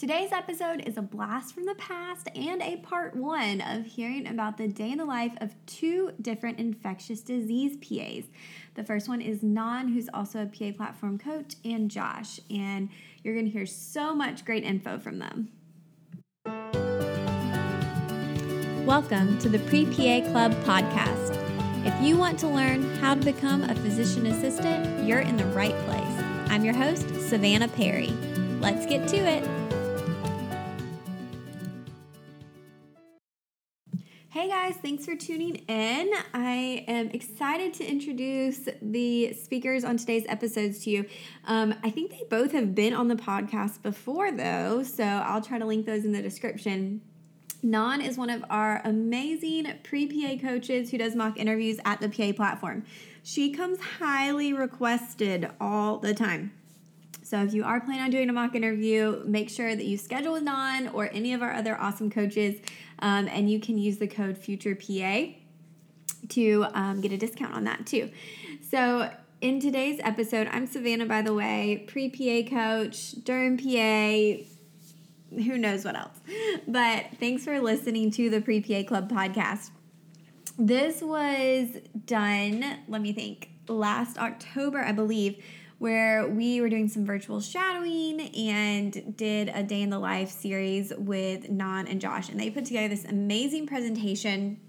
Today's episode is a blast from the past and a part one of hearing about the day in the life of two different infectious disease PAs. The first one is Ngan, who's also a PA platform coach, and Josh. And you're going to hear so much great info from them. Welcome to the Pre PA Club podcast. If you want to learn how to become a physician assistant, you're in the right place. I'm your host, Savannah Perry. Let's get to it. Hey guys, thanks for tuning in. I am excited to introduce the speakers on today's episodes to you. Um, I think they both have been on the podcast before, though, so I'll try to link those in the description. Ngan is one of our amazing pre PA coaches who does mock interviews at the PA platform. She comes highly requested all the time. So if you are planning on doing a mock interview, make sure that you schedule with Ngan or any of our other awesome coaches, um, and you can use the code FuturePA to um, get a discount on that too. So in today's episode, I'm Savannah, by the way, pre PA coach, Durham PA, who knows what else. But thanks for listening to the Pre PA Club podcast. This was done, let me think, last October, I believe where we were doing some virtual shadowing and did a day in the life series with Ngan and Josh. And they put together this amazing presentation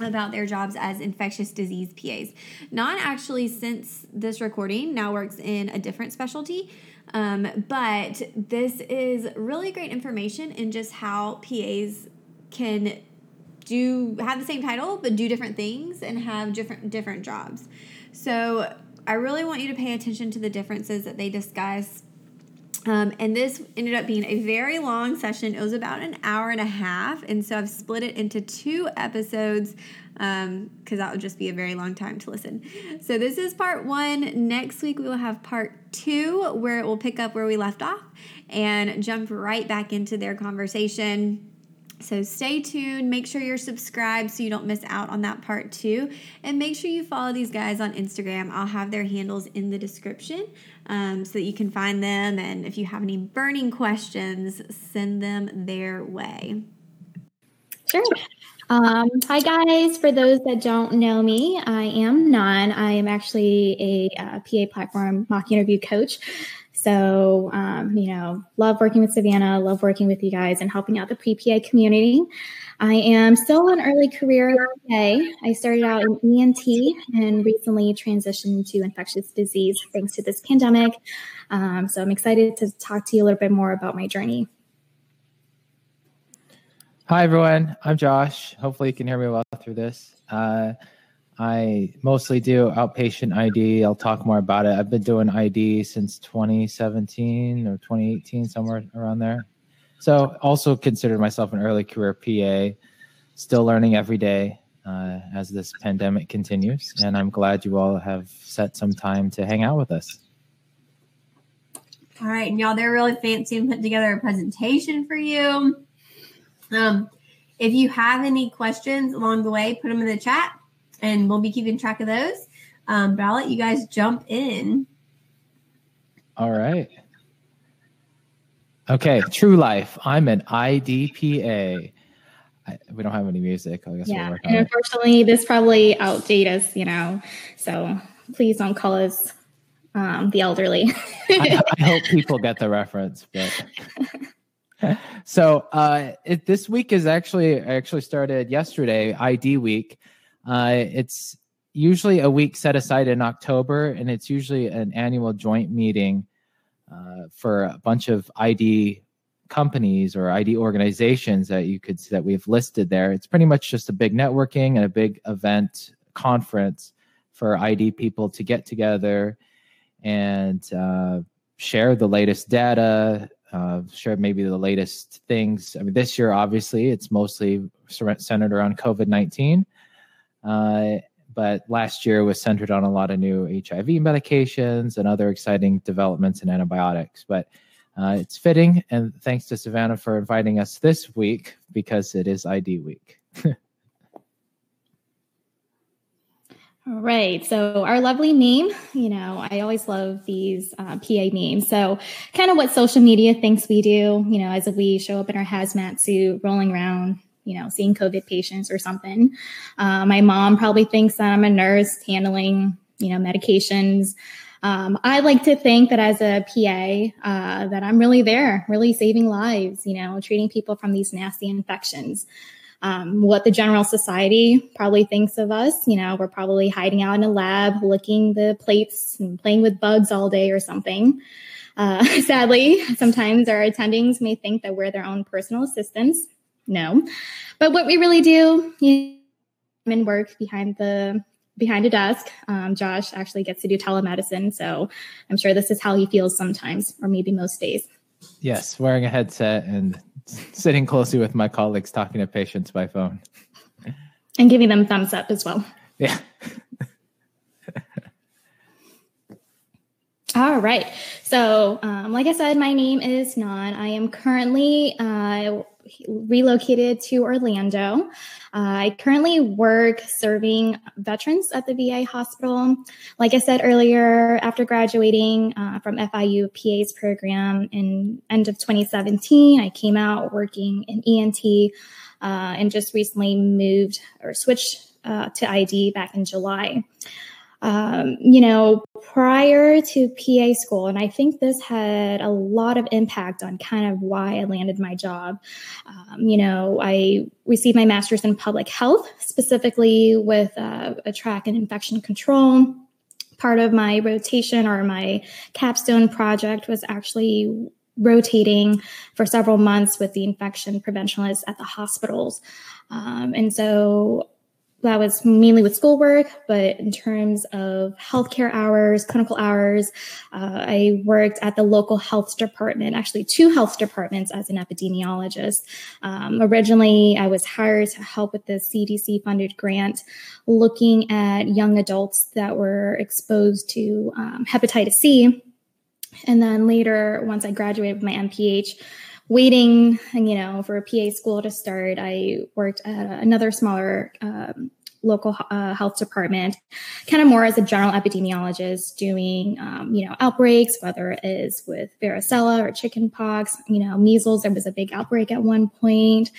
about their jobs as infectious disease PAs. Ngan actually, since this recording, now works in a different specialty. Um, but this is really great information in just how PAs can do have the same title but do different things and have different different jobs. So I really want you to pay attention to the differences that they discuss. Um, and this ended up being a very long session. It was about an hour and a half. And so I've split it into two episodes because um, that would just be a very long time to listen. So this is part one. Next week, we will have part two where it will pick up where we left off and jump right back into their conversation so stay tuned. Make sure you're subscribed so you don't miss out on that part too. And make sure you follow these guys on Instagram. I'll have their handles in the description um, so that you can find them. And if you have any burning questions, send them their way. Sure. Um, hi, guys. For those that don't know me, I am Ngan. I am actually a uh, PA platform mock interview coach. So, um, love working with Savannah, love working with you guys and helping out the pre PA community. I am still an early career PA. I started out in ENT and recently transitioned to infectious disease thanks to this pandemic. Um, so I'm excited to talk to you a little bit more about my journey. Hi, everyone. I'm Josh. Hopefully, you can hear me well through this. Uh, I mostly do outpatient ID. I'll talk more about it. I've been doing ID since 2017 or 2018, somewhere around there. So, also consider myself an early career PA, still learning every day uh, as this pandemic continues. And I'm glad you all have set some time to hang out with us. All right, y'all, they're really fancy and put together a presentation for you. Um, if you have any questions along the way, put them in the chat and we'll be keeping track of those. Um, but I'll let you guys jump in. All right. Okay, True Life. I'm an IDPA. I, we don't have any music. I guess yeah. We'll and unfortunately, it. this probably outdate us, you know. So please don't call us um, the elderly. I, I, hope people get the reference, but so uh, it, this week is actually I actually started yesterday, ID week. Uh, it's usually a week set aside in October, and it's usually an annual joint meeting uh, for a bunch of ID companies or ID organizations that you could see that we've listed there. It's pretty much just a big networking and a big event conference for ID people to get together and uh, share the latest data, uh, share maybe the latest things. I mean, this year, obviously, it's mostly centered around COVID 19. Uh, but last year was centered on a lot of new HIV medications and other exciting developments in antibiotics. But uh, it's fitting, and thanks to Savannah for inviting us this week because it is ID week. All right. So our lovely meme, you know, I always love these uh, PA memes. So kind of what social media thinks we do, you know, as we show up in our hazmat suit, rolling around, you know, seeing COVID patients or something. Uh, my mom probably thinks that I'm a nurse handling, you know, medications. Um, I like to think that as a PA, uh, that I'm really there, really saving lives, you know, treating people from these nasty infections um, what the general society probably thinks of us. You know, we're probably hiding out in a lab, licking the plates and playing with bugs all day or something. Uh, sadly, sometimes our attendings may think that we're their own personal assistants. No, but what we really do, you know, work behind the behind a desk. Um, Josh actually gets to do telemedicine, so I'm sure this is how he feels sometimes, or maybe most days. Yes, wearing a headset and sitting closely with my colleagues talking to patients by phone. And giving them thumbs up as well. Yeah. All right. So um, like i said my name is Ngan. I am currently uh, relocated to orlando uh, I currently work serving veterans at the VA hospital. Like I said earlier, after graduating uh, from FIU PA's program in end of 2017, I came out working in ENT uh, and just recently moved or switched uh, to ID back in July um, you know, prior to PA school, and I think this had a lot of impact on kind of why I landed my job. Um, you know, I received my master's in public health, specifically with uh, a track in infection control. Part of my rotation or my capstone project was actually rotating for several months with the infection preventionists at the hospitals. Um, and so that was mainly with schoolwork, but in terms of healthcare hours, clinical hours, uh, I worked at the local health department, actually two health departments as an epidemiologist. Um, originally, I was hired to help with the CDC funded grant looking at young adults that were exposed to um, hepatitis C. And then later, once I graduated with my MPH, waiting you know for a pa school to start i worked at another smaller um, local uh, health department kind of more as a general epidemiologist doing um, you know outbreaks whether it is with varicella or chickenpox. You know measles there was a big outbreak at one point.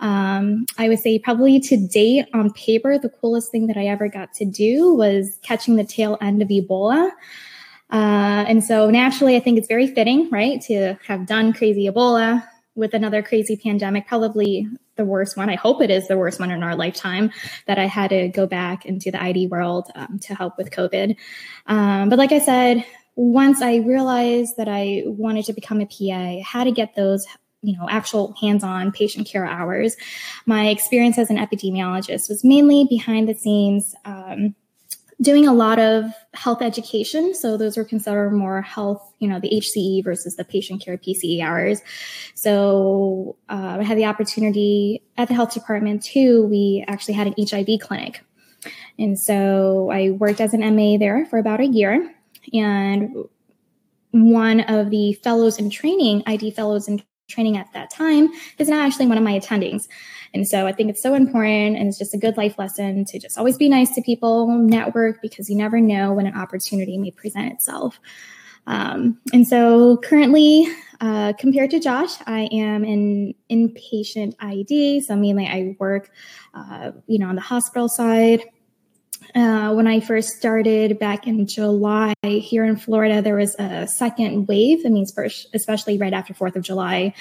Um, i would say probably to date on paper the coolest thing that i ever got to do was catching the tail end of ebola uh, and so naturally, I think it's very fitting, right, to have done crazy Ebola with another crazy pandemic, probably the worst one. I hope it is the worst one in our lifetime that I had to go back into the ID world um, to help with COVID. Um, but like I said, once I realized that I wanted to become a PA, how to get those you know actual hands-on patient care hours my experience as an epidemiologist was mainly behind the scenes um, doing a lot of health education. So those were considered more health, you know, the HCE versus the patient care PCE hours. So uh, I had the opportunity at the health department too. We actually had an HIV clinic. And so I worked as an MA there for about a year. And one of the fellows in training, ID fellows in training at that time, is now actually one of my attendings. And so I think it's so important and it's just a good life lesson to just always be nice to people, network, because you never know when an opportunity may present itself. Um, and so currently, uh, compared to Josh, I am an inpatient ID. So mainly I work, uh, you know, on the hospital side. Uh, when I first started back in July here in Florida, there was a second wave. I mean, especially right after Fourth of July,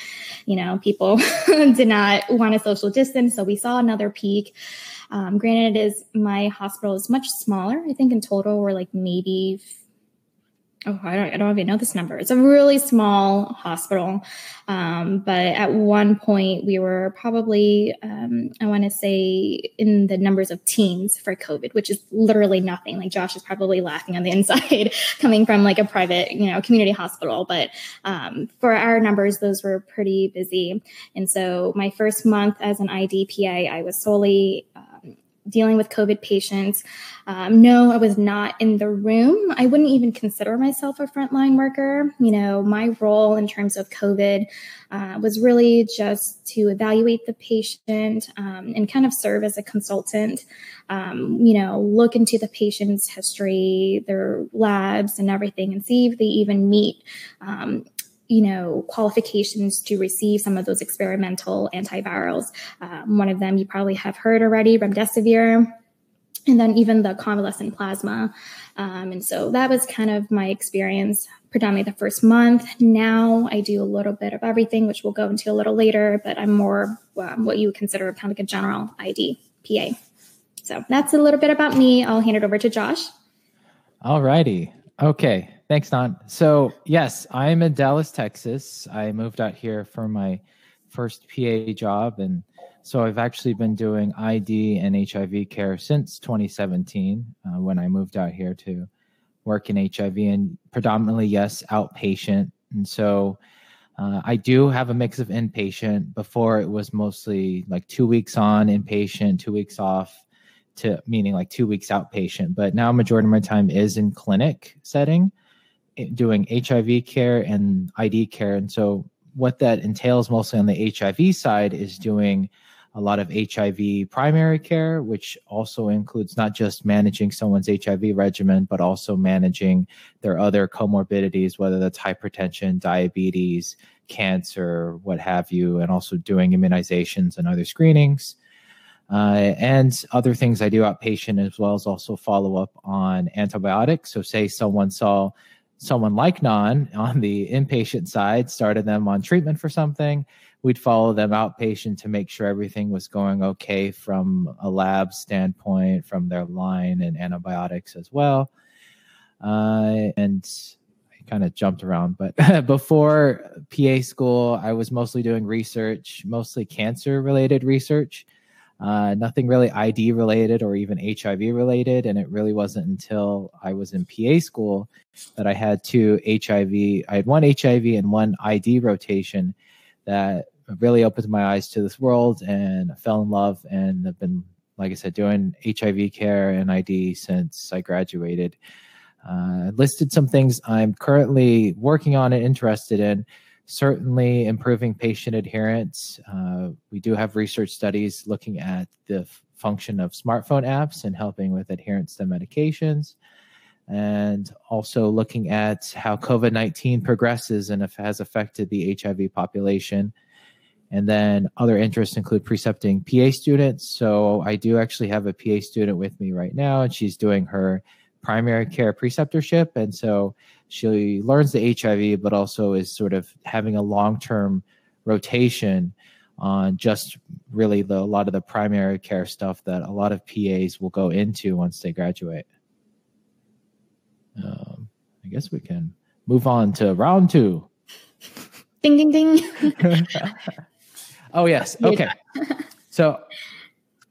you know, people did not want to social distance, so we saw another peak. Um, granted, it is my hospital is much smaller. I think in total we're like maybe oh, I don't, I don't even know this number. It's a really small hospital. Um, but at one point, we were probably, um, I want to say, in the numbers of teens for COVID, which is literally nothing. Like Josh is probably laughing on the inside coming from like a private, you know, community hospital. But um, for our numbers, those were pretty busy. And so my first month as an IDPA, I was solely um, dealing with COVID patients. Um, no, I was not in the room. I wouldn't even consider myself a frontline worker. You know, my role in terms of COVID uh, was really just to evaluate the patient um, and kind of serve as a consultant. Um, you know, look into the patient's history, their labs, and everything, and see if they even meet um, you know, qualifications to receive some of those experimental antivirals. Um, one of them you probably have heard already, remdesivir, and then even the convalescent plasma. Um, and so that was kind of my experience predominantly the first month. Now I do a little bit of everything, which we'll go into a little later, but I'm more um, what you would consider kind of like a general ID PA. So that's a little bit about me. I'll hand it over to Josh. All righty. Okay. Thanks, Ngan. So, yes, I'm in Dallas, Texas. I moved out here for my first PA job. And so I've actually been doing ID and HIV care since 2017 uh, when I moved out here to work in HIV and predominantly, yes, outpatient. And so uh, I do have a mix of inpatient. Before it was mostly like two weeks on inpatient, two weeks off to meaning like two weeks outpatient. But now majority of my time is in clinic setting doing HIV care and ID care. And so, what that entails mostly on the HIV side is doing a lot of HIV primary care, which also includes not just managing someone's HIV regimen, but also managing their other comorbidities, whether that's hypertension, diabetes, cancer, what have you, and also doing immunizations and other screenings. Uh, and other things I do outpatient as well as also follow up on antibiotics. So, say someone saw someone like Ngan on the inpatient side, started them on treatment for something, we'd follow them outpatient to make sure everything was going okay from a lab standpoint, from their line and antibiotics as well. Uh, and I kind of jumped around, but before PA school, I was mostly doing research, mostly cancer related research. Uh, nothing really ID related or even HIV related. And it really wasn't until I was in PA school that I had two HIV, I had one HIV and one ID rotation that really opened my eyes to this world and I fell in love and have been, like I said, doing HIV care and ID since I graduated. Uh, listed some things I'm currently working on and interested in certainly improving patient adherence. Uh, we do have research studies looking at the f- function of smartphone apps and helping with adherence to medications. And also looking at how COVID 19 progresses and if has affected the HIV population. And then other interests include precepting PA students. So I do actually have a PA student with me right now, and she's doing her primary care preceptorship. And so she learns the HIV, but also is sort of having a long term rotation on just really the, a lot of the primary care stuff that a lot of PAs will go into once they graduate. Um, I guess we can move on to round two. Ding, ding, ding. oh, yes. Okay. So,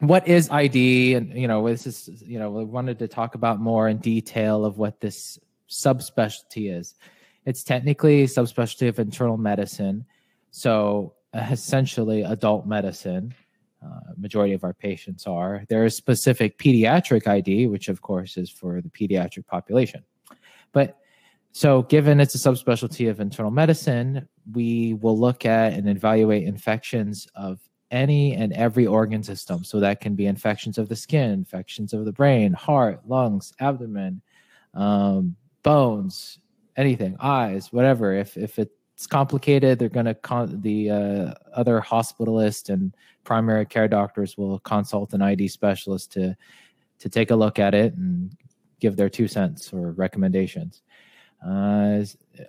what is ID? And, you know, this is, you know, we wanted to talk about more in detail of what this subspecialty is. It's technically a subspecialty of internal medicine. So essentially adult medicine. Uh, majority of our patients are. There is specific pediatric ID, which of course is for the pediatric population. But so, given it's a subspecialty of internal medicine, we will look at and evaluate infections of any and every organ system. So, that can be infections of the skin, infections of the brain, heart, lungs, abdomen, um, bones, anything, eyes, whatever. If if it's complicated, they're going to con- the uh, other hospitalist and primary care doctors will consult an ID specialist to to take a look at it and give their two cents or recommendations. Uh,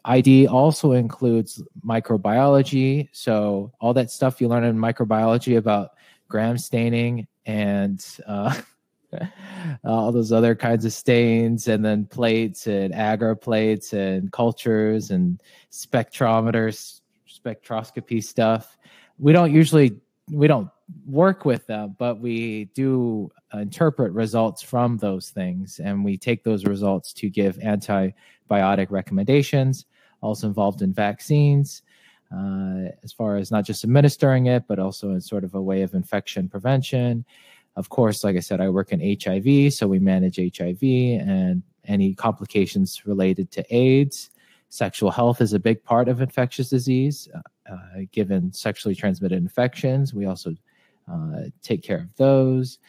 ID also includes microbiology, so all that stuff you learn in microbiology about gram staining and uh, all those other kinds of stains and then plates and agar plates and cultures and spectrometers spectroscopy stuff. We don't usually we don't work with them but we do interpret results from those things and we take those results to give antibiotic recommendations also involved in vaccines uh, as far as not just administering it but also in sort of a way of infection prevention Of course, like I said, I work in HIV, so we manage HIV and any complications related to AIDS. Sexual health is a big part of infectious disease, uh, uh given sexually transmitted infections. We also uh, take care of those.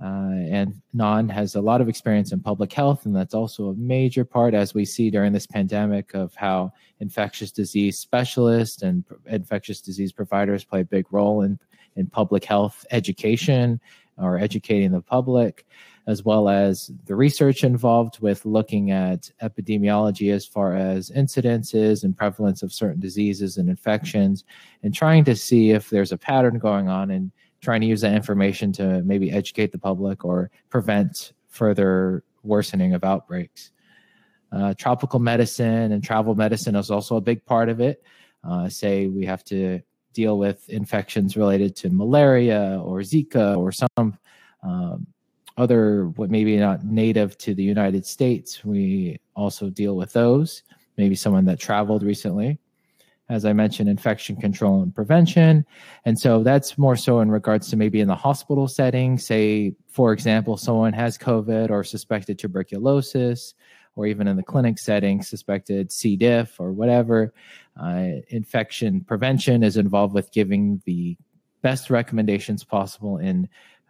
Uh, and Ngan has a lot of experience in public health, and that's also a major part, as we see during this pandemic, of how infectious disease specialists and infectious disease providers play a big role in, in public health education or educating the public, as well as the research involved with looking at epidemiology as far as incidences and prevalence of certain diseases and infections, and trying to see if there's a pattern going on and trying to use that information to maybe educate the public or prevent further worsening of outbreaks. Uh, tropical medicine and travel medicine is also a big part of it. Uh, say we have to deal with infections related to malaria or Zika or some um, other, what maybe not native to the United States. We also deal with those. Maybe someone that traveled recently as I mentioned, infection control and prevention. And so that's more so in regards to maybe in the hospital setting, say, for example, someone has COVID or suspected tuberculosis, or even in the clinic setting, suspected C. diff or whatever. Uh, infection prevention is involved with giving the best recommendations possible in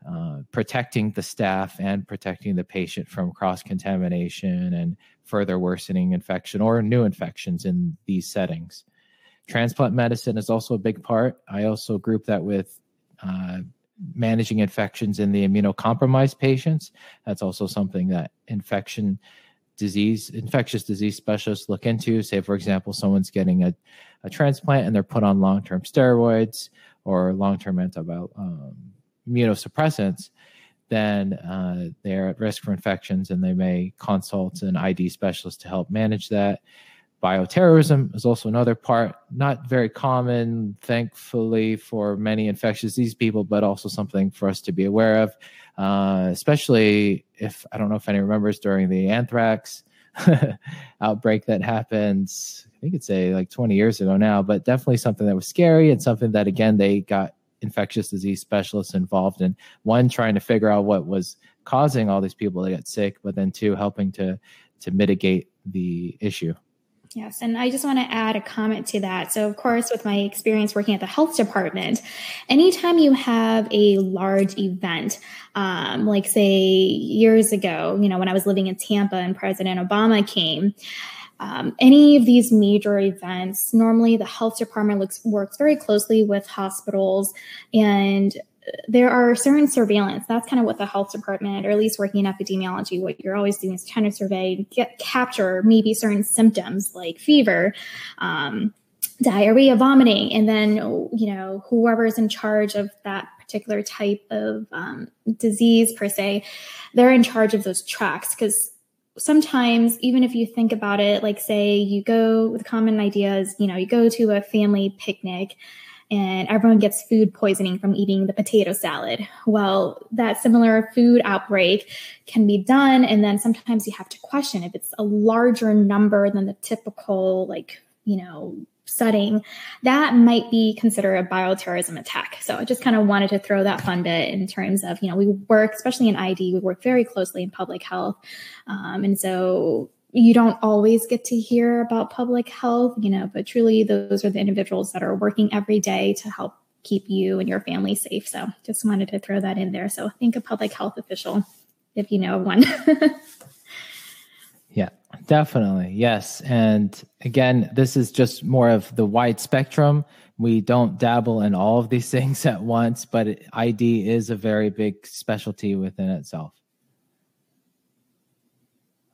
uh, protecting the staff and protecting the patient from cross contamination and further worsening infection or new infections in these settings. Transplant medicine is also a big part. I also group that with uh, managing infections in the immunocompromised patients. That's also something that infection disease, infectious disease specialists look into. Say, for example, someone's getting a, a transplant and they're put on long term steroids or long term antibiotic um, immunosuppressants, then uh, they're at risk for infections and they may consult an ID specialist to help manage that. Bioterrorism is also another part, not very common, thankfully, for many infectious disease people, but also something for us to be aware of, uh, especially if I don't know if anyone remembers during the anthrax outbreak that happened. I think it's a like 20 years ago now, but definitely something that was scary and something that again they got infectious disease specialists involved in. One, trying to figure out what was causing all these people to get sick, but then two, helping to to mitigate the issue. Yes, and I just want to add a comment to that. So, of course, with my experience working at the health department, anytime you have a large event, um, like say years ago, you know, when I was living in Tampa and President Obama came, um, any of these major events, normally the health department looks works very closely with hospitals and there are certain surveillance. That's kind of what the health department, or at least working in epidemiology, what you're always doing is trying to survey, get capture maybe certain symptoms like fever, um, diarrhea, vomiting, and then you know whoever is in charge of that particular type of um, disease per se, they're in charge of those tracks because sometimes even if you think about it like say you go with common ideas you know you go to a family picnic and everyone gets food poisoning from eating the potato salad. Well, that similar food outbreak can be done. And then sometimes you have to question if it's a larger number than the typical, like, you know, setting, that might be considered a bioterrorism attack. So I just kind of wanted to throw that fun bit in terms of, you know, we work, especially in ID, we work very closely in public health. Um, and so you don't always get to hear about public health, you know, but truly those are the individuals that are working every day to help keep you and your family safe. So just wanted to throw that in there. So think a public health official if you know one. yeah, definitely. Yes. And again, this is just more of the wide spectrum. We don't dabble in all of these things at once, but ID is a very big specialty within itself.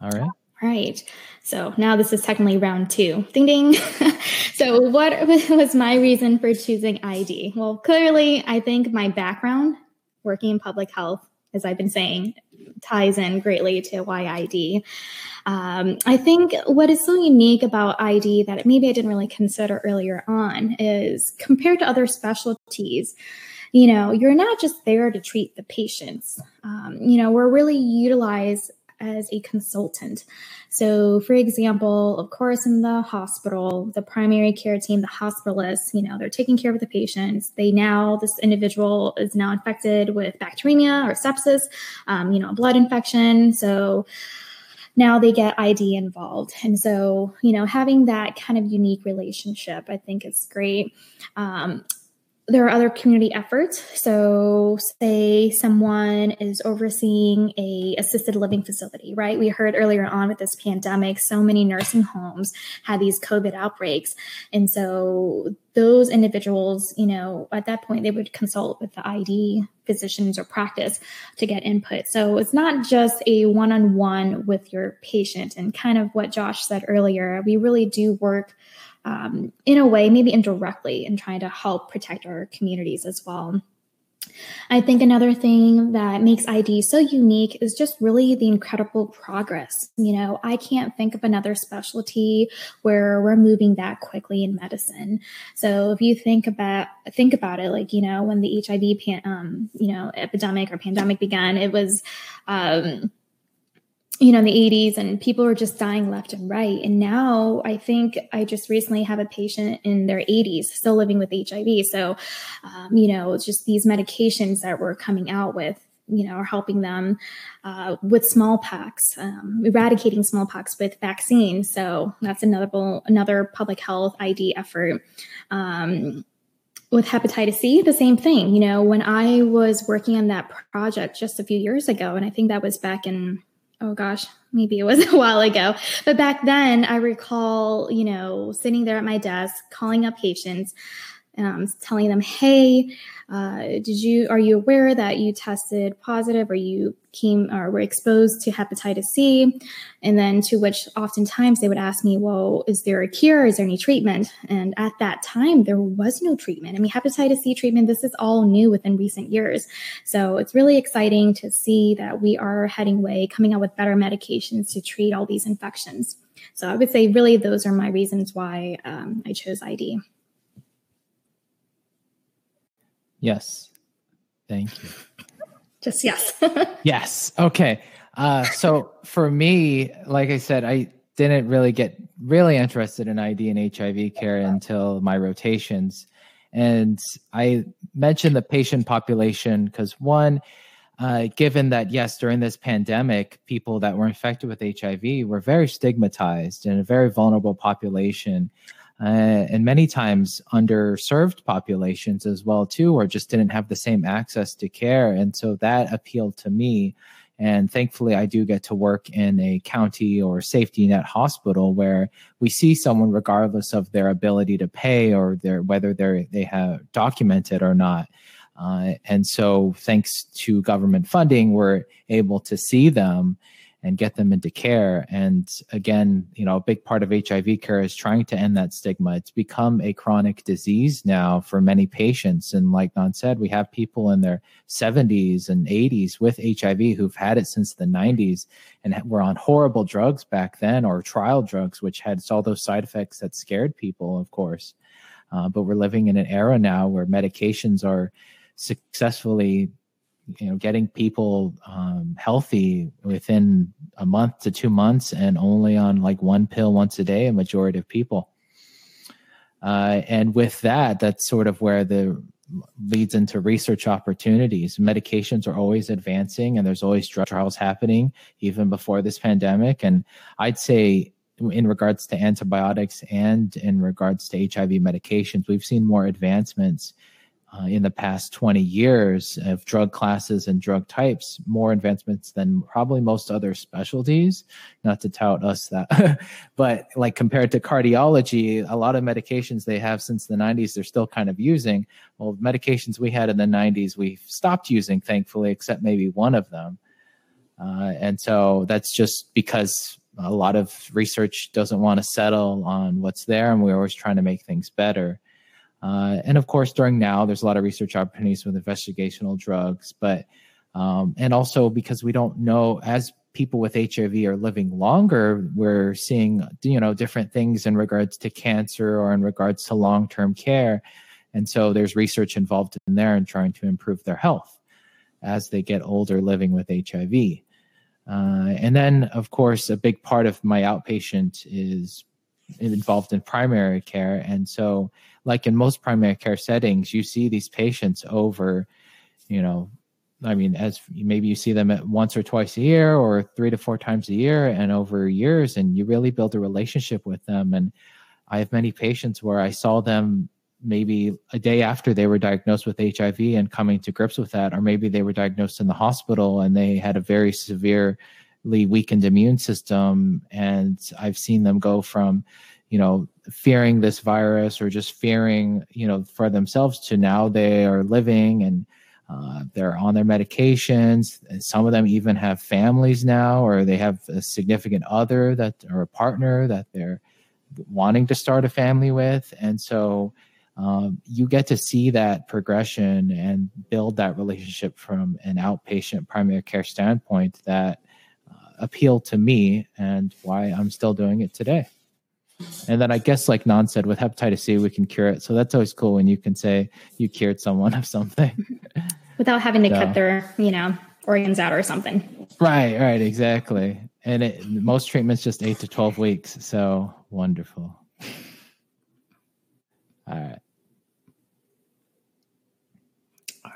All right. Right. So now this is technically round two. Ding ding. so, what was my reason for choosing ID? Well, clearly, I think my background working in public health, as I've been saying, ties in greatly to why ID. Um, I think what is so unique about ID that maybe I didn't really consider earlier on is compared to other specialties, you know, you're not just there to treat the patients. Um, you know, we're really utilize as a consultant. So, for example, of course, in the hospital, the primary care team, the hospitalists, you know, they're taking care of the patients. They now, this individual is now infected with bacteremia or sepsis, um, you know, a blood infection. So, now they get ID involved. And so, you know, having that kind of unique relationship, I think is great. Um, there are other community efforts. So, say someone is overseeing a assisted living facility, right? We heard earlier on with this pandemic, so many nursing homes had these COVID outbreaks, and so those individuals, you know, at that point they would consult with the ID physicians or practice to get input. So it's not just a one-on-one with your patient, and kind of what Josh said earlier. We really do work um, in a way, maybe indirectly, in trying to help protect our communities as well. I think another thing that makes ID so unique is just really the incredible progress. You know, I can't think of another specialty where we're moving that quickly in medicine. So if you think about think about it, like you know, when the HIV pan, um, you know epidemic or pandemic began, it was. Um, you know, in the 80s, and people were just dying left and right. And now I think I just recently have a patient in their 80s still living with HIV. So, um, you know, it's just these medications that we're coming out with you know, are helping them uh, with smallpox, um, eradicating smallpox with vaccines. So that's another another public health ID effort. Um, with hepatitis C, the same thing. You know, when I was working on that project just a few years ago, and I think that was back in oh gosh, maybe it was a while ago. But back then, I recall, you know, sitting there at my desk, calling up patients, um, telling them, "Hey, uh, did you are you aware that you tested positive or you came or were exposed to hepatitis C?" And then to which oftentimes they would ask me, "Well, is there a cure? Is there any treatment?" And at that time, there was no treatment. I mean, hepatitis C treatment. This is all new within recent years, so it's really exciting to see that we are heading way, coming out with better medications to treat all these infections. So I would say, really, those are my reasons why um, I chose ID. Yes. Thank you. Just yes. yes. Okay. Uh, so for me, like I said, I didn't really get really interested in ID and HIV care until my rotations. And I mentioned the patient population because one, uh, given that yes, during this pandemic, people that were infected with HIV were very stigmatized and a very vulnerable population uh, and many times underserved populations as well too or just didn't have the same access to care. And so that appealed to me. And thankfully i do get to work in a county or safety net hospital where we see someone regardless of their ability to pay or their whether they're they have documented or not. Uh, and so thanks to government funding we're able to see them and get them into care. And again, you know, a big part of HIV care is trying to end that stigma. It's become a chronic disease now for many patients. And like Ngan said, we have people in their 70s and 80s with HIV who've had it since the 90s and were on horrible drugs back then or trial drugs, which had all those side effects that scared people, of course. Uh, but we're living in an era now where medications are successfully you know getting people um, healthy within a month to two months and only on like one pill once a day a majority of people. Uh, and with that that's sort of where the leads into research opportunities. Medications are always advancing and there's always drug trials happening even before this pandemic. And i'd say in regards to antibiotics and in regards to hiv medications we've seen more advancements uh, in the past 20 years of drug classes and drug types, more advancements than probably most other specialties. Not to tout us that, but like compared to cardiology, a lot of medications they have since the 90s, they're still kind of using. Well, medications we had in the 90s, we've stopped using, thankfully, except maybe one of them. Uh, and so that's just because a lot of research doesn't want to settle on what's there, and we're always trying to make things better. Uh, and of course, during now, there's a lot of research opportunities with investigational drugs, but um, and also because we don't know as people with HIV are living longer, we're seeing you know different things in regards to cancer or in regards to long-term care, and so there's research involved in there and trying to improve their health as they get older living with HIV. Uh, and then, of course, a big part of my outpatient is involved in primary care. And so, like in most primary care settings, you see these patients over, you know, I mean, as maybe you see them at once or twice a year or three to four times a year and over years, and you really build a relationship with them. And I have many patients where I saw them maybe a day after they were diagnosed with HIV and coming to grips with that, or maybe they were diagnosed in the hospital and they had a very severely weakened immune system. And I've seen them go from, you know, fearing this virus or just fearing, you know, for themselves to now they are living and uh, they're on their medications. Some of them even have families now, or they have a significant other that or a partner that they're wanting to start a family with. And so um, you get to see that progression and build that relationship from an outpatient primary care standpoint that appeal to me and why I'm still doing it today. And then I guess, like Ngan said, with hepatitis C, we can cure it. So that's always cool when you can say you cured someone of something without having to so. cut their, you know, organs out or something. Right, right, exactly. And it, most treatments just eight to 12 weeks. So wonderful. All right.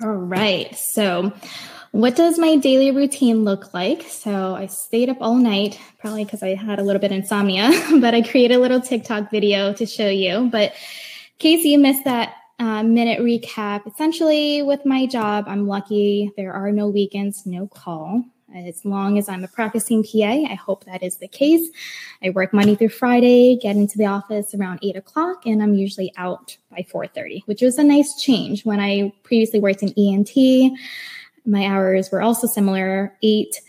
All right. So, what does my daily routine look like? So, I stayed up all night, probably because I had a little bit insomnia, but I created a little TikTok video to show you. But, Casey, you missed that uh, minute recap. Essentially, with my job, I'm lucky there are no weekends, no call. As long as I'm a practicing PA, I hope that is the case. I work Monday through Friday, get into the office around eight o'clock, and I'm usually out by 4:30, which was a nice change. When I previously worked in ENT, my hours were also similar, eight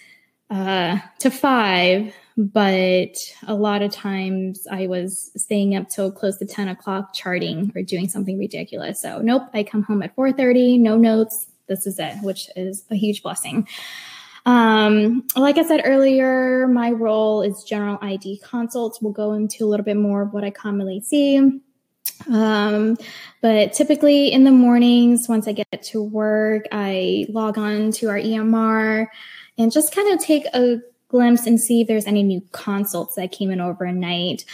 uh, to five, but a lot of times I was staying up till close to 10 o'clock charting or doing something ridiculous. So nope, I come home at 4:30, no notes. This is it, which is a huge blessing. Um, like I said earlier, my role is general ID consults. We'll go into a little bit more of what I commonly see. Um, but typically in the mornings, once I get to work, I log on to our EMR and just kind of take a glimpse and see if there's any new consults that came in overnight.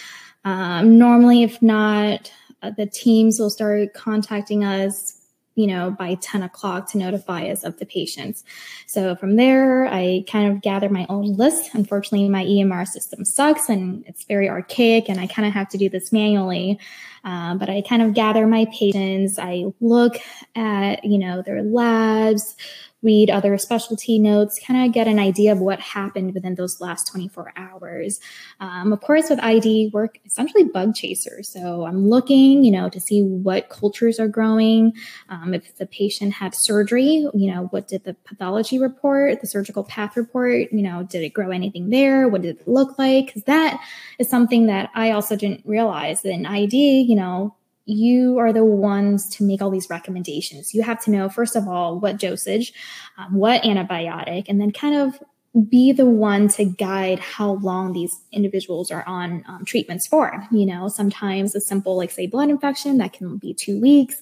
Um, normally, if not, uh, the teams will start contacting us you know, by 10 o'clock to notify us of the patients. So from there, I kind of gather my own list. Unfortunately, my EMR system sucks and it's very archaic, and I kind of have to do this manually. Uh, but I kind of gather my patients. I look at, you know, their labs, read other specialty notes, kind of get an idea of what happened within those last 24 hours. Um, of course, with ID, work essentially bug chasers. So I'm looking, you know, to see what cultures are growing. Um, if the patient had surgery, you know, what did the pathology report, the surgical path report, you know, did it grow anything there? What did it look like? Because that is something that I also didn't realize that in ID, you know, you are the ones to make all these recommendations. You have to know, first of all, what dosage, um, what antibiotic, and then kind of be the one to guide how long these individuals are on um, treatments for. You know, sometimes a simple, like, say, blood infection that can be two weeks.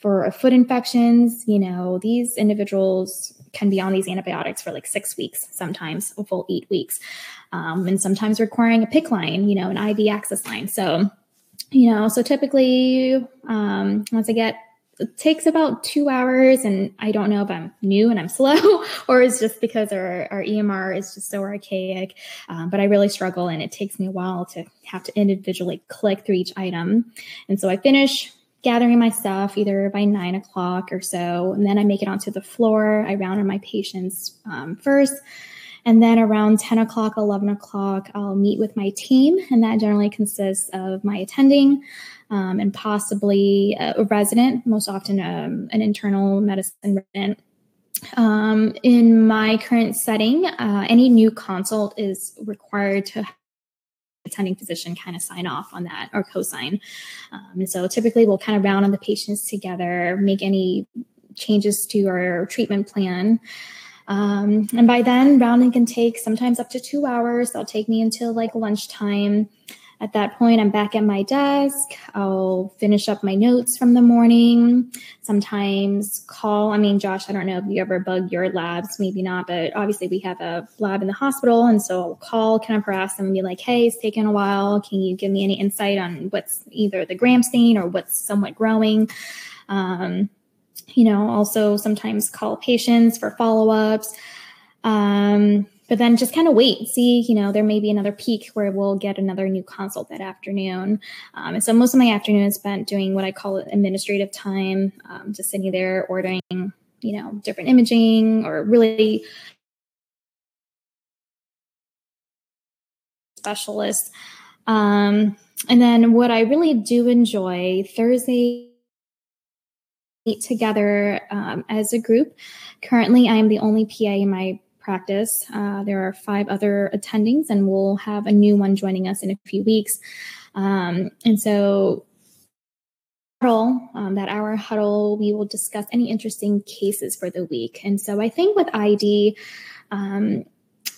For foot infections, you know, these individuals can be on these antibiotics for like six weeks, sometimes a full eight weeks, um, and sometimes requiring a PICC line, you know, an IV access line. So, you know, so typically, um, once I get, it takes about two hours, and I don't know if I'm new and I'm slow, or it's just because our, our EMR is just so archaic. Um, but I really struggle, and it takes me a while to have to individually click through each item. And so I finish gathering my stuff either by nine o'clock or so, and then I make it onto the floor. I round on my patients um, first and then around 10 o'clock, 11 o'clock, I'll meet with my team, and that generally consists of my attending um, and possibly a resident, most often um, an internal medicine resident. Um, in my current setting, uh, any new consult is required to attending physician kind of sign off on that or co-sign. Um, and so typically we'll kind of round on the patients together, make any changes to our treatment plan. Um, and by then, rounding can take sometimes up to two hours. They'll take me until like lunchtime. At that point, I'm back at my desk. I'll finish up my notes from the morning. Sometimes call. I mean, Josh, I don't know if you ever bug your labs, maybe not, but obviously we have a lab in the hospital. And so I'll call, kind of harass them and be like, hey, it's taken a while. Can you give me any insight on what's either the gram stain or what's somewhat growing? Um, you know, also sometimes call patients for follow ups. Um, but then just kind of wait see you know there may be another peak where we'll get another new consult that afternoon um, and so most of my afternoon is spent doing what i call administrative time um, just sitting there ordering you know different imaging or really specialists um, and then what i really do enjoy thursday together um, as a group currently i am the only pa in my practice. Uh, there are five other attendings, and we'll have a new one joining us in a few weeks. Um, and so, huddle, um, that hour huddle, we will discuss any interesting cases for the week. And so, I think with ID, um,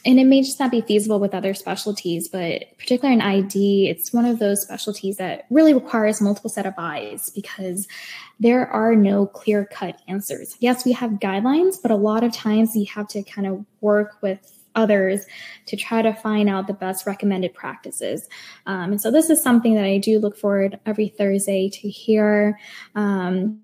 and it may just not be feasible with other specialties, but particularly in ID, it's one of those specialties that really requires multiple set of eyes because there are no clear cut answers. Yes, we have guidelines, but a lot of times you have to kind of work with others to try to find out the best recommended practices. Um, and so this is something that I do look forward every Thursday to hear. Um,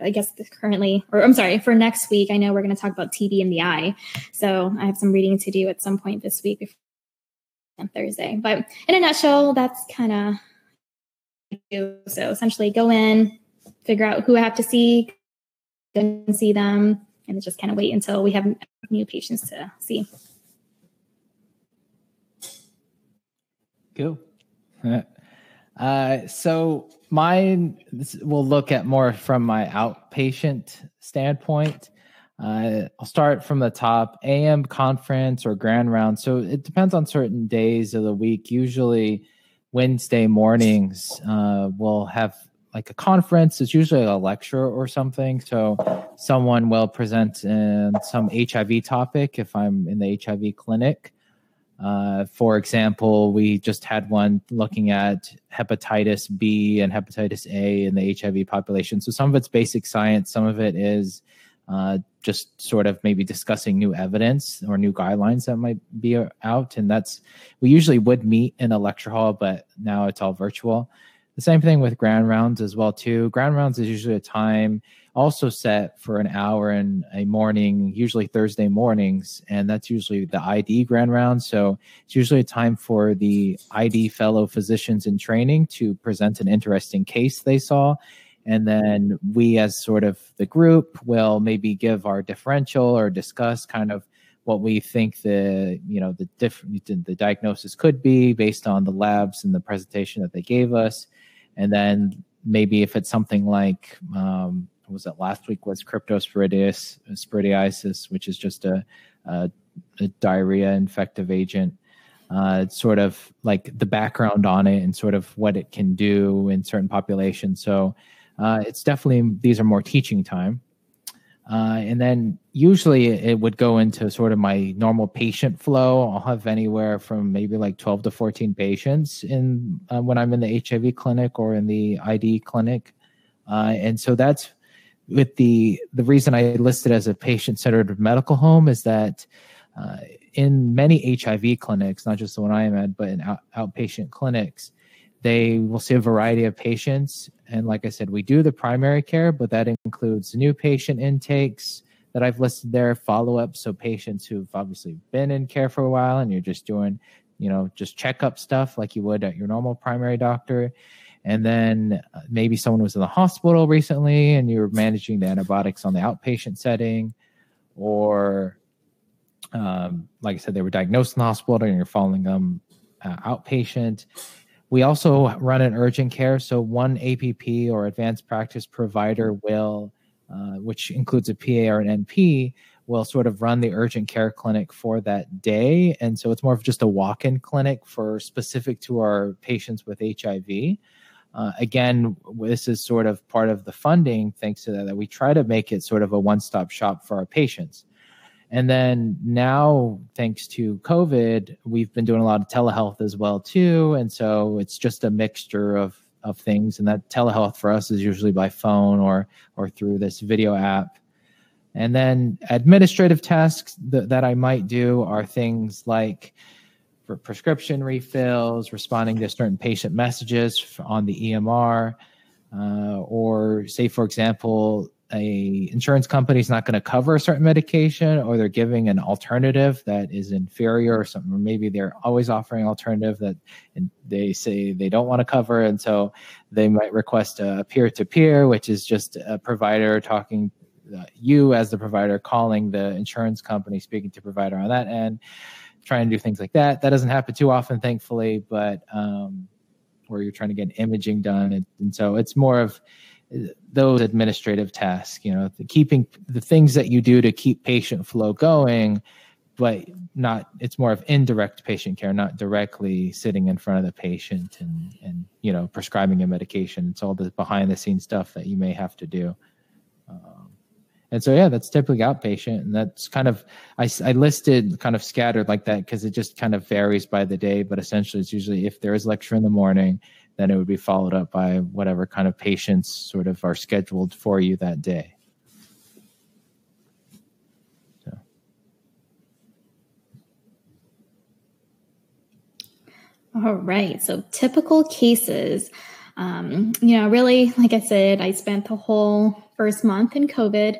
I guess currently, or I'm sorry, for next week, I know we're going to talk about TB in the eye. So I have some reading to do at some point this week on Thursday. But in a nutshell, that's kind of so essentially go in, figure out who I have to see, go and see them, and just kind of wait until we have new patients to see. Cool. Uh, so mine will look at more from my outpatient standpoint. Uh, I'll start from the top AM conference or grand round. So it depends on certain days of the week. Usually, Wednesday mornings, uh, we'll have like a conference. It's usually a lecture or something. So someone will present in some HIV topic if I'm in the HIV clinic. Uh, for example, we just had one looking at hepatitis B and hepatitis A in the HIV population. So some of it's basic science, some of it is uh, just sort of maybe discussing new evidence or new guidelines that might be out. And that's, we usually would meet in a lecture hall, but now it's all virtual. The same thing with grand rounds as well too. Grand rounds is usually a time also set for an hour in a morning, usually Thursday mornings, and that's usually the ID grand round. So it's usually a time for the ID fellow physicians in training to present an interesting case they saw. And then we, as sort of the group, will maybe give our differential or discuss kind of what we think the you know the different the diagnosis could be based on the labs and the presentation that they gave us and then maybe if it's something like um, was that last week was cryptosporidiosis, which is just a, a, a diarrhea infective agent. Uh, sort of like the background on it and sort of what it can do in certain populations. So uh, it's definitely these are more teaching time. Uh, and then usually it would go into sort of my normal patient flow. I'll have anywhere from maybe like 12 to 14 patients in uh, when I'm in the HIV clinic or in the ID clinic. Uh, and so that's with the the reason I listed as a patient centered medical home is that uh, in many HIV clinics, not just the one I am at, but in out, outpatient clinics, they will see a variety of patients. And like I said, we do the primary care, but that includes new patient intakes that I've listed there, follow up. So patients who've obviously been in care for a while and you're just doing, you know, just checkup stuff like you would at your normal primary doctor and then uh, maybe someone was in the hospital recently and you're managing the antibiotics on the outpatient setting or um, like i said they were diagnosed in the hospital and you're following them uh, outpatient. We also run an urgent care. So one app or advanced practice provider will uh, which includes a pa or an np will sort of run the urgent care clinic for that day. And so it's more of just a walk-in clinic for specific to our patients with hiv uh, again, this is sort of part of the funding, thanks to that, that we try to make it sort of a one stop shop for our patients. And then now, thanks to COVID, we've been doing a lot of telehealth as well too. And so it's just a mixture of of things. And that telehealth for us is usually by phone or or through this video app. And then administrative tasks that, that I might do are things like for prescription refills, responding to certain patient messages on the EMR, uh, or say, for example, a insurance company is not going to cover a certain medication or they're giving an alternative that is inferior or something or maybe they're always offering alternative that they say they don't want to cover and so they might request a peer-to-peer which is just a provider talking uh, you as the provider calling the insurance company speaking to provider on that end trying to do things like that. That doesn't happen too often thankfully but um, where you're trying to get imaging done. And, and so it's more of those administrative tasks you know the keeping the things that you do to keep patient flow going but not it's more of indirect patient care not directly sitting in front of the patient and and you know prescribing a medication. It's all the behind the scenes stuff that you may have to do. Um, and so yeah that's typically outpatient and that's kind of i, I listed kind of scattered like that because it just kind of varies by the day but essentially it's usually if there is lecture in the morning then it would be followed up by whatever kind of patients sort of are scheduled for you that day. All right. So typical cases. Um, you know, really, like I said, I spent the whole first month in COVID.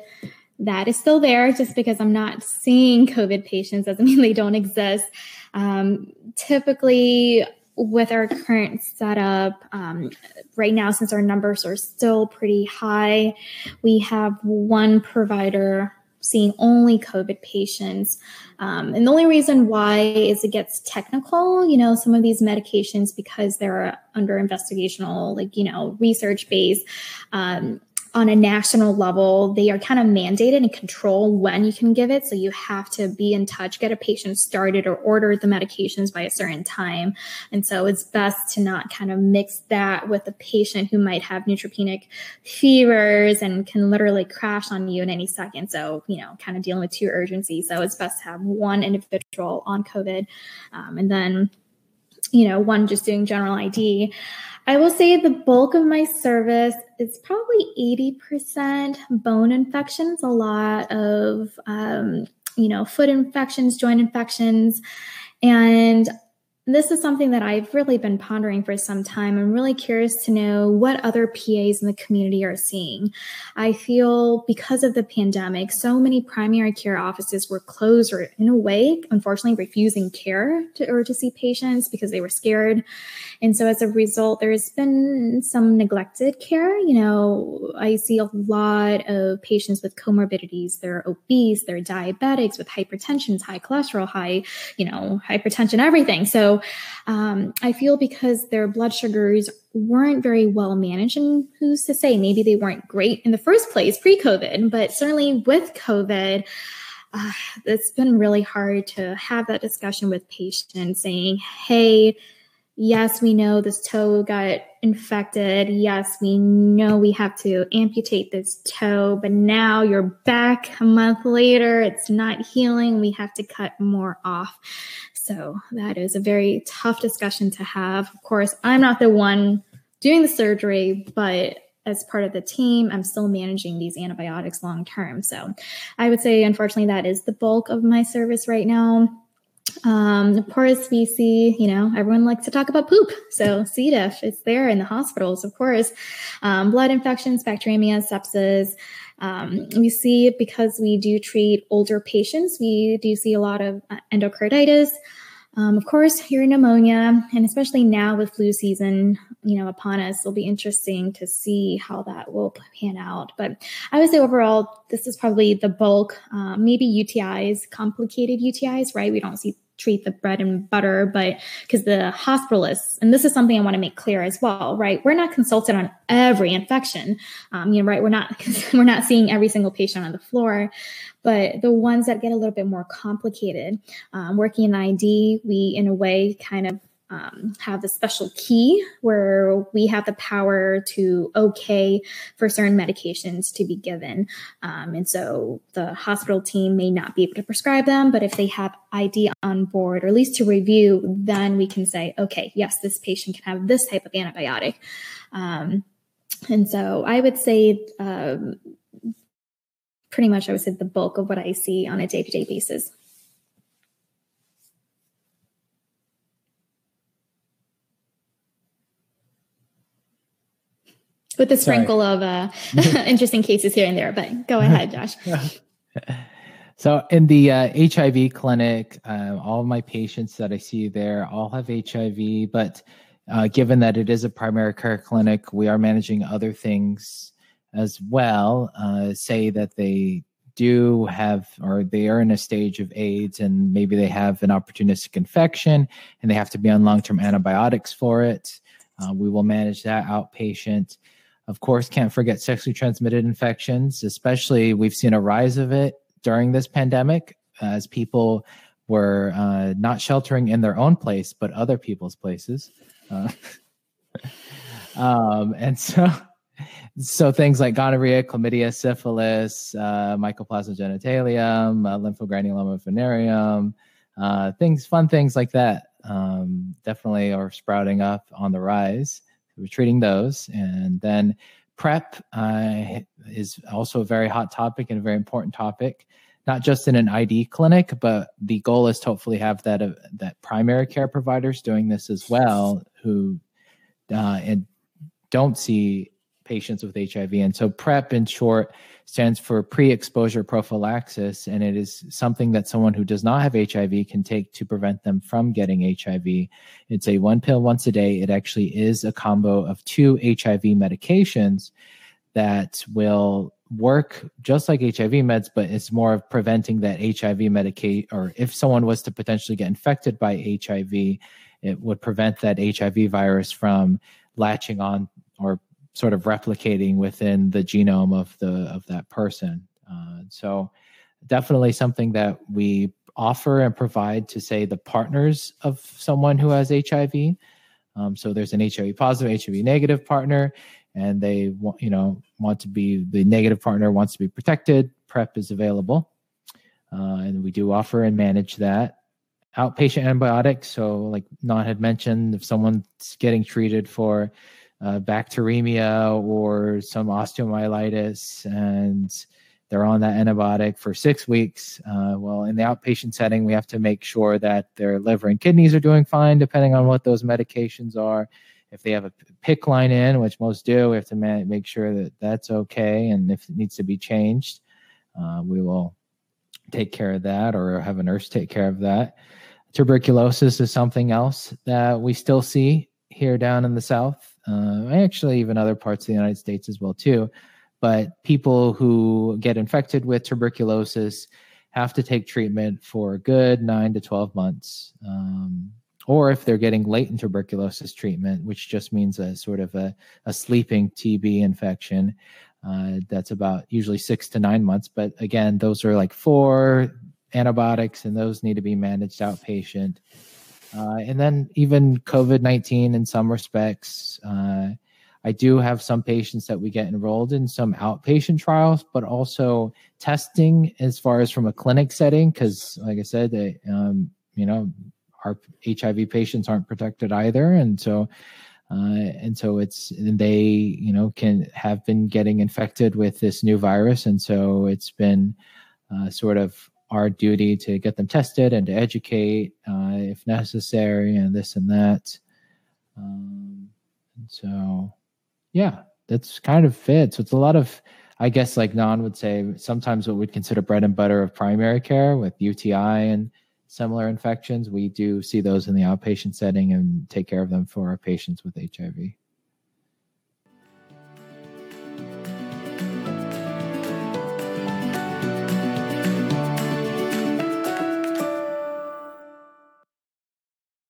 That is still there. Just because I'm not seeing COVID patients doesn't mean they don't exist. Um, typically, with our current setup, um, right now, since our numbers are still pretty high, we have one provider seeing only COVID patients. Um, and the only reason why is it gets technical. You know, some of these medications, because they're under investigational, like, you know, research based, um, on a national level, they are kind of mandated and control when you can give it. So you have to be in touch, get a patient started, or order the medications by a certain time. And so it's best to not kind of mix that with a patient who might have neutropenic fevers and can literally crash on you in any second. So, you know, kind of dealing with two urgencies. So it's best to have one individual on COVID um, and then, you know, one just doing general ID. I will say the bulk of my service is probably 80% bone infections, a lot of, um, you know, foot infections, joint infections. And this is something that I've really been pondering for some time. I'm really curious to know what other PAs in the community are seeing. I feel because of the pandemic, so many primary care offices were closed or, in a way, unfortunately, refusing care to, or to see patients because they were scared. And so, as a result, there's been some neglected care. You know, I see a lot of patients with comorbidities. They're obese, they're diabetics with hypertension, high cholesterol, high, you know, hypertension, everything. So, um, I feel because their blood sugars weren't very well managed, and who's to say maybe they weren't great in the first place pre COVID, but certainly with COVID. Uh, it's been really hard to have that discussion with patients saying, hey, yes, we know this toe got infected. Yes, we know we have to amputate this toe, but now you're back a month later. It's not healing. We have to cut more off. So that is a very tough discussion to have. Of course, I'm not the one doing the surgery, but as part of the team, I'm still managing these antibiotics long term. So I would say, unfortunately, that is the bulk of my service right now. Um, we see, you know, everyone likes to talk about poop. So C. diff, it's there in the hospitals, of course. Um, blood infections, bacteremia, sepsis, um, we see because we do treat older patients, we do see a lot of uh, endocarditis. Um, of course, your pneumonia, and especially now with flu season, you know, upon us, it'll be interesting to see how that will pan out. But I would say overall, this is probably the bulk. Um, maybe UTIs, complicated UTIs, right? We don't see treat the bread and butter, but because the hospitalists, and this is something I want to make clear as well, right? We're not consulted on every infection, um, you know, right? We're not we're not seeing every single patient on the floor, but the ones that get a little bit more complicated, um, working in ID, we in a way kind of um, have a special key where we have the power to okay for certain medications to be given. Um, and so the hospital team may not be able to prescribe them, but if they have ID on board, or at least to review, then we can say, okay, yes, this patient can have this type of antibiotic. Um, and so I would say, um, pretty much, I would say the bulk of what I see on a day to day basis. With a sprinkle Sorry. of uh, interesting cases here and there. But go ahead, Josh. so in the uh, HIV clinic, uh, all of my patients that I see there all have HIV, but uh, given that it is a primary care clinic, we are managing other things as well. Uh, say that they do have or they are in a stage of AIDS and maybe they have an opportunistic infection and they have to be on long-term antibiotics for it. Uh, we will manage that outpatient. Of course, can't forget sexually transmitted infections, especially we've seen a rise of it during this pandemic as people were uh, not sheltering in their own place, but other people's places. Uh, um, and so, so things like gonorrhea, chlamydia, syphilis, uh, mycoplasma genitalium, uh, lymphogranuloma venereum, uh, things, fun things like that, um, definitely are sprouting up on the rise we're treating those. And then PrEP uh, is also a very hot topic and a very important topic, not just in an ID clinic, but the goal is to hopefully have that uh, that primary care providers doing this as well, who uh, and don't see patients with HIV. And so PrEP, in short, stands for pre-exposure prophylaxis, and it is something that someone who does not have HIV can take to prevent them from getting HIV. It's a one pill once a day. It actually is a combo of two HIV medications that will work just like HIV meds, but it's more of preventing that HIV medicate, or if someone was to potentially get infected by HIV, it would prevent that HIV virus from latching on or sort of replicating within the genome of the of that person. Uh, so definitely something that we offer and provide to say the partners of someone who has HIV. Um, so there's an HIV positive, HIV negative partner, and they want you know want to be the negative partner wants to be protected. PrEP is available, uh, and we do offer and manage that outpatient antibiotics. So like Ngan had mentioned, if someone's getting treated for uh, bacteremia or some osteomyelitis and they're on that antibiotic for six weeks. Uh, well, in the outpatient setting, we have to make sure that their liver and kidneys are doing fine, depending on what those medications are. If they have a PICC line in, which most do, we have to ma- make sure that that's okay. And if it needs to be changed, uh, we will take care of that or have a nurse take care of that. Tuberculosis is something else that we still see here down in the South uh, actually even other parts of the United States as well too. But people who get infected with tuberculosis have to take treatment for a good nine to twelve months. Um, or if they're getting latent tuberculosis treatment, which just means a sort of a, a sleeping TB infection, uh, that's about usually six to nine months. But again, those are like four antibiotics, and those need to be managed outpatient. Uh, and then even COVID 19 in some respects. Uh, I do have some patients that we get enrolled in some outpatient trials, but also testing as far as from a clinic setting. Because, like I said, they, um, you know, our HIV patients aren't protected either, and so uh, and so it's they you know can have been getting infected with this new virus, and so it's been uh, sort of our duty to get them tested and to educate uh, if necessary and this and that. Um, and so, yeah, that's kind of it. So it's a lot of, I guess, like Ngan would say, sometimes what we'd consider bread and butter of primary care with UTI and similar infections. We do see those in the outpatient setting and take care of them for our patients with HIV.